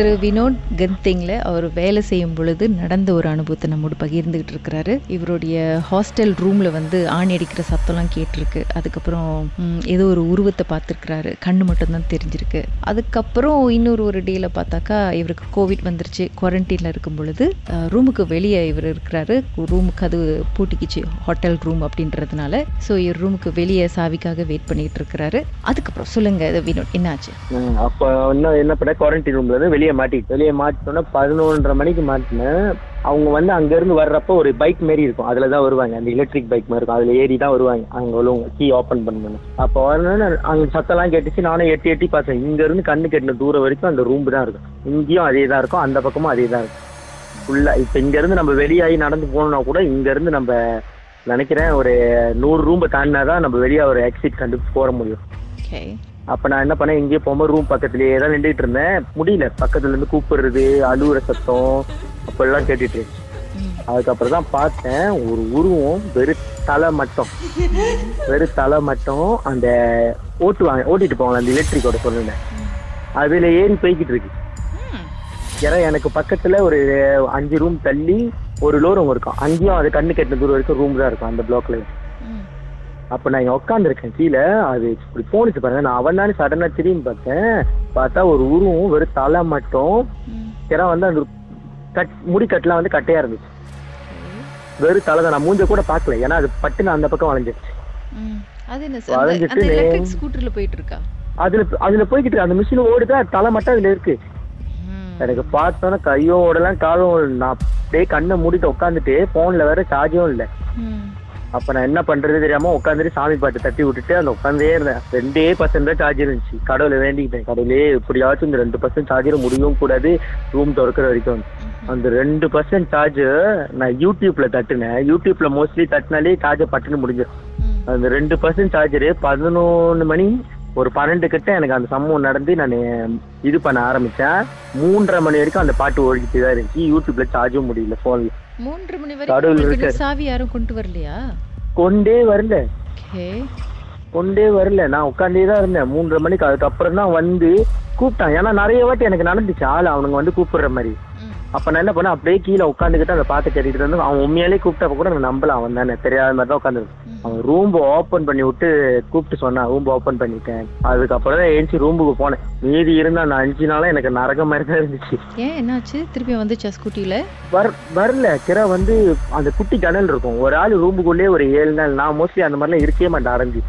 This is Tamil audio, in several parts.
திரு வினோத் கந்திங்கில் அவர் வேலை செய்யும் பொழுது நடந்த ஒரு அனுபவத்தை நம்மோடு பகிர்ந்துகிட்டு இருக்கிறாரு. இவருடைய ஹாஸ்டல் ரூமில் வந்து ஆணி அடிக்கிற சத்தம்லாம் கேட்டிருக்கு. அதுக்கப்புறம் ஏதோ ஒரு உருவத்தை பார்த்துருக்கிறாரு. கண்ணு மட்டும்தான் தெரிஞ்சிருக்கு. அதுக்கப்புறம் இன்னொரு ஒரு டேல பார்த்தாக்கா இவருக்கு கோவிட் வந்துருச்சு. குவாரண்டைனில் இருக்கும் பொழுது ரூமுக்கு வெளியே இவர் இருக்கிறாரு. ரூமுக்கு அது பூட்டிக்கிச்சு. ஹோட்டல் ரூம் அப்படின்றதுனால. ஸோ இவர் ரூமுக்கு வெளியே சாவிக்காக வெயிட் பண்ணிட்டு இருக்கிறாரு. அதுக்கப்புறம் சொல்லுங்க வினோத் என்னாச்சு? அப்போ இன்னும் என்ன பண்ண? குவாரண்டைன் ரூம்ல வெளியே வெளியே மாட்டிட்டு வெளியே மாட்டிட்டோன்னா பதினொன்றரை மணிக்கு மாட்டினேன் அவங்க வந்து அங்க இருந்து வர்றப்போ ஒரு பைக் மாரி இருக்கும். அதுல தான் வருவாங்க. அந்த எலக்ட்ரிக் பைக் மாதிரி இருக்கும். அதுல ஏறி தான் வருவாங்க. அங்க உள்ளவங்க கீ ஓப்பன் பண்ணணும் அப்போ வரணும்னு அங்க சத்தம்லாம் கேட்டுச்சு. நானும் எட்டி எட்டி பார்த்தேன். இங்க இருந்து கண்ணு கெட்டின தூரம் வரைக்கும் அந்த ரூம் தான் இருக்கும். இங்கேயும் அதே தான் இருக்கும். அந்த பக்கமும் அதே தான் இருக்கும் ஃபுல்லா இப்போ இங்க இருந்து நம்ம வெளியாகி நடந்து போனோம்னா கூட இங்க இருந்து நம்ம நினைக்கிறேன் ஒரு நூறு ரூம்பை தாண்டினா தான் நம்ம வெளியே ஒரு எக்ஸிட் கண்டு போற முடியும். ஓகே அப்ப நான் என்ன பண்ணேன் எங்கேயோ போகும்போது ரூம் பக்கத்துலயே தான் நின்றுட்டு இருந்தேன். முடியல. பக்கத்துல இருந்து கூப்பிடுறது அழுவுற சத்தம் அப்படிலாம் கேட்டுட்டு இருந்துச்சு. அதுக்கப்புறம் தான் பார்த்தேன் ஒரு உருவம் வெறும் தலை மட்டும். வெறும் தலை மட்டும் அந்த ஓட்டுவாங்க ஓட்டிட்டு போவாங்க அந்த எலக்ட்ரிக்கோட சொல்லுங்க. அதுல ஏறி போய்கிட்டு இருக்கு. ஏன்னா எனக்கு பக்கத்துல ஒரு அஞ்சு ரூம் தள்ளி ஒரு லோரம் இருக்கும். அங்கேயும் அது கண்ணு கெட்டின தூரம் வரைக்கும் ரூம் தான் இருக்கும் அந்த பிளாக்ல அப்ப நான் இங்க உட்காந்துருக்கேன் கீழே அது இப்படி போனுச்சு பாருங்க. நான் அவன் தானே சடனா திரும்பி பார்த்தேன். பார்த்தா ஒரு உருவம் வெறும் தலை மட்டும் ஏன்னா வந்து அந்த கட் முடி கட்டெல்லாம் வந்து கட்டையா இருந்துச்சு. வெறும் தலை தான். நான் மூஞ்ச கூட பார்க்கல. ஏன்னா அது பட்டுன்னு அந்த பக்கம் வளைஞ்சிருச்சு. வளைஞ்சிட்டு ஸ்கூட்டர்ல போயிட்டு இருக்கா? அதுல அதுல போய்கிட்டு இருக்கு. அந்த மிஷின் ஓடுதா? தலை மட்டும் அதுல இருக்கு. எனக்கு பார்த்தோன்னா கையும் ஓடலாம் காலும். நான் அப்படியே கண்ணை மூடிட்டு உட்காந்துட்டு போன்ல வேற சார்ஜும் இல்லை. அப்ப நான் என்ன பண்றது தெரியாம உட்காந்துட்டு சாமி பாட்டு தட்டி விட்டுட்டு அந்த உட்காந்தே இருந்தேன். ரெண்டே பர்சன்ட் தான் இருந்துச்சு. கடவுளை வேண்டிக்கிட்டேன். கடவுளே எப்படியாச்சும் இந்த ரெண்டு பர்சன்ட் சார்ஜர் முடியவும் கூடாது. ரூம் திறக்கிற வரைக்கும். அந்த ரெண்டு பர்சன்ட் சார்ஜ் நான் யூடியூப்ல தட்டுனேன். யூடியூப்ல மோஸ்ட்லி தட்டினாலே சார்ஜர் பட்டுன்னு முடிஞ்சிடும். அந்த ரெண்டு பர்சன்ட் சார்ஜரு பதினொன்று மணி ஒரு பன்னெண்டு கிட்ட எனக்கு அந்த சம்பவம் நடந்து நான் இது பண்ண ஆரம்பிச்சேன். மூன்றரை மணி வரைக்கும் அந்த பாட்டு ஓடிக்கிட்டு தான் இருந்துச்சு. யூடியூப்ல சார்ஜும் முடியல போன்ல மூன்று மணி வரைக்கும் சாவி யாரும் கொண்டு வரலையா? கொண்டே வரல. கொண்டே வரல. நான் உட்காந்தே தான் இருந்தேன். மூன்றரை மணிக்கு அதுக்கப்புறம் தான் வந்து கூப்பிட்டான். ஏன்னா நிறைய வாட்டி எனக்கு நடந்துச்சு. ஆள் அவனுங்க வந்து கூப்பிடுற மாதிரி. அப்ப நான் என்ன பண்ணேன்? அப்படியே கீழே உட்காந்துக்கிட்டு அந்த பாட்டு கேட்டுக்கிட்டு இருந்து அவன் உண்மையாலே கூப்பிட்டப்ப கூட நான் நம்பல. அவன் தானே. தெரியாத மாதிரி தான் உட்காந்து அவன் ரூம் ஓப்பன் பண்ணி விட்டு கூப்பிட்டு சொன்னான் ரூம் ஓப்பன் பண்ணிட்டேன். அதுக்கப்புறம் தான் ஏஞ்சி ரூமுக்கு போனேன். மீதி இருந்தா நான் அஞ்சு நாளா எனக்கு நரகம் மாதிரி தான் இருந்துச்சு. ஏன் என்னாச்சு? திருப்பி வந்துச்சா ஸ்கூட்டில வர் வரல. கிரா வந்து அந்த குட்டி ஜன்னல் இருக்கும். ஒரு ஆள் ரூமுக்குள்ளே ஒரு ஏழு நாள். நான் மோஸ்ட்லி அந்த மாதிரிலாம் இருக்கவே மாட்டேன் அடைஞ்சு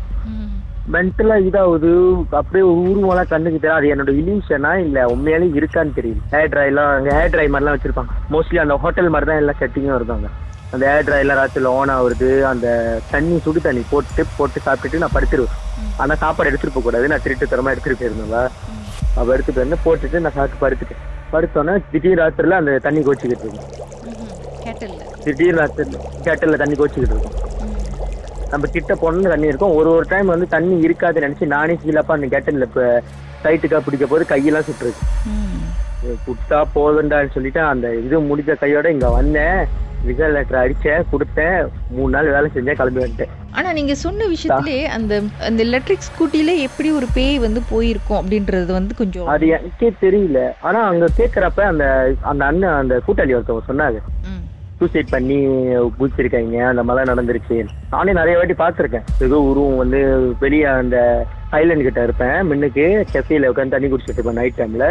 மென்டலா இதாகுது. அப்படியே ஒரு உருவம்லாம் கண்ணுக்கு தெரியும் அது என்னோட இலியூஷனா இல்ல உண்மையாலே இருக்கான்னு தெரியல. ஹேர் ட்ரை எல்லாம் அங்க ஹேர் ட்ரை மாதிரிலாம் வச்சிருப்பாங்க. மோஸ்ட்லி அந்த ஹோட்டல் மாதிரி தான் எல்லா செட்டிங்கும் இருக்காங்க அந்த ஏர் ட்ரை ராத்திரில ஓன் ஆகுறது அந்த தண்ணி சுடு தண்ணி போட்டு போட்டு சாப்பிட்டுட்டு நான் படுத்துருவேன். ஆனா சாப்பாடு எடுத்துட்டு போக கூடாது. நான் திருட்டு தரமா எடுத்துட்டு போயிருந்தேன் அவ எடுத்துட்டு வந்து போட்டுட்டு நான் சாப்பிட்டு படுத்துட்டேன். படுத்தோன்னே திடீர் ராத்திரில அந்த தண்ணி கோச்சிக்கிட்டு இருக்கும். திடீர் ராத்திரில கேட்டல்ல தண்ணி கோச்சிக்கிட்டு இருக்கும். நம்ம கிட்ட போனோம்னு தண்ணி இருக்கும். ஒரு ஒரு டைம் வந்து தண்ணி இருக்காதுன்னு நினைச்சு நானே கீழப்பா அந்த கேட்டன்ல இப்ப சைட்டுக்கா பிடிக்க போது கையெல்லாம் சுட்டுருக்கு குட்டா போதுண்டான்னு சொல்லிட்டு அந்த இது முடிஞ்ச கையோட இங்க வந்தேன். ரிசல்ட் லெட்டர் அடிச்சேன் கொடுத்தேன். மூணு நாள் வேலை செஞ்சேன் கிளம்பி வந்துட்டேன். ஆனா நீங்க சொன்ன விஷயத்திலே அந்த அந்த எலக்ட்ரிக் ஸ்கூட்டில எப்படி ஒரு பேய் வந்து போயிருக்கும் அப்படின்றது வந்து கொஞ்சம் அது எனக்கே தெரியல. ஆனா அங்க கேக்குறப்ப அந்த அந்த அண்ணன் அந்த கூட்டாளி ஒருத்தவங்க சொன்னாங்க. சூசைட் பண்ணி குதிச்சிருக்காங்க அந்த மாதிரிலாம் நடந்துருச்சு நானே நிறைய வாட்டி பார்த்துருக்கேன். ஏதோ உருவம் வந்து வெளியே அந்த ஐலண்ட் கிட்ட இருப்பேன் முன்னுக்கு கெஃபேல உட்காந்து தண்ணி குடிச்சிட்டு இருப்பேன் நைட் டைம்ல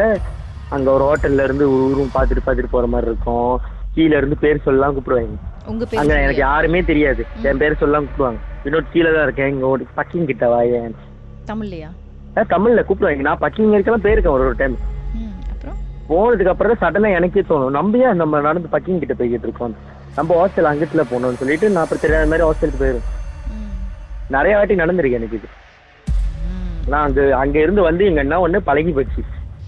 அங்க ஒரு ஹோட்டல்ல இருந்து ஒரு உருவம் பார்த்துட்டு பார்த்துட்டு போற மாதிரி இருக்கும். கீழ இருந்து பேர் சொல்லலாம் கூப்பிடுவாங்க. அங்க எனக்கு யாருமே தெரியாது. என் பேர் சொல்லலாம் கூப்பிடுவாங்க. இன்னொரு கீழே தான் இருக்கேன். இங்க ஒரு பக்கிங் கிட்ட வாயேன் தமிழ்லையா? தமிழ்ல கூப்பிடுவாங்க. நான் பக்கிங் இருக்கலாம் போயிருக்கேன் ஒரு ஒரு டைம் போனதுக்கு அப்புறம் தான் சடனா எனக்கே தோணும். நம்ம ஏன் நம்ம நடந்து பக்கிங் கிட்ட போய்கிட்டு இருக்கோம்? நம்ம ஹாஸ்டல் அங்கிட்டுல போகணும்னு சொல்லிட்டு நான் அப்புறம் தெரியாத மாதிரி ஹாஸ்டலுக்கு போயிடும் நிறைய வாட்டி நடந்திருக்கு எனக்கு இது. நான் அங்க அங்க இருந்து வந்து எங்க என்ன ஒண்ணு பழகி போச்சு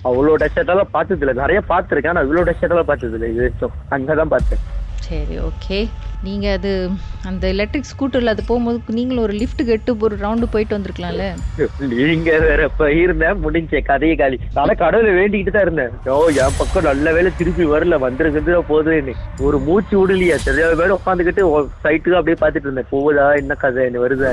அவ்வளோ டச்சத்தால பார்த்தது இல்லை நிறைய பார்த்துருக்கேன் ஆனா இவ்வளோ டச்சத்தால பார்த்தது இல்லை இது வரைக்கும் அங்கதான் பார்த்தேன். சரி ஓகே நீங்க அது அந்த எலக்ட்ரிக் ஸ்கூட்டர்ல அது போகும்போது நீங்களும் ஒரு லிஃப்ட் கெட்டு ஒரு ரவுண்டு போயிட்டு வந்திருக்கலாம்ல? நீங்க வேற இப்ப இருந்தேன் முடிஞ்ச கதையை காலி. ஆனா கடவுளை வேண்டிக்கிட்டு தான் இருந்தேன். ஓ என் பக்கம் நல்ல வேலை திருப்பி வரல வந்துருக்குது போகுதுன்னு ஒரு மூச்சு விடலையா. தெரியாத வேலை உட்காந்துக்கிட்டு சைட்டுக்கு அப்படியே பார்த்துட்டு இருந்தேன். போகுதா என்ன கதை என்ன வருதா?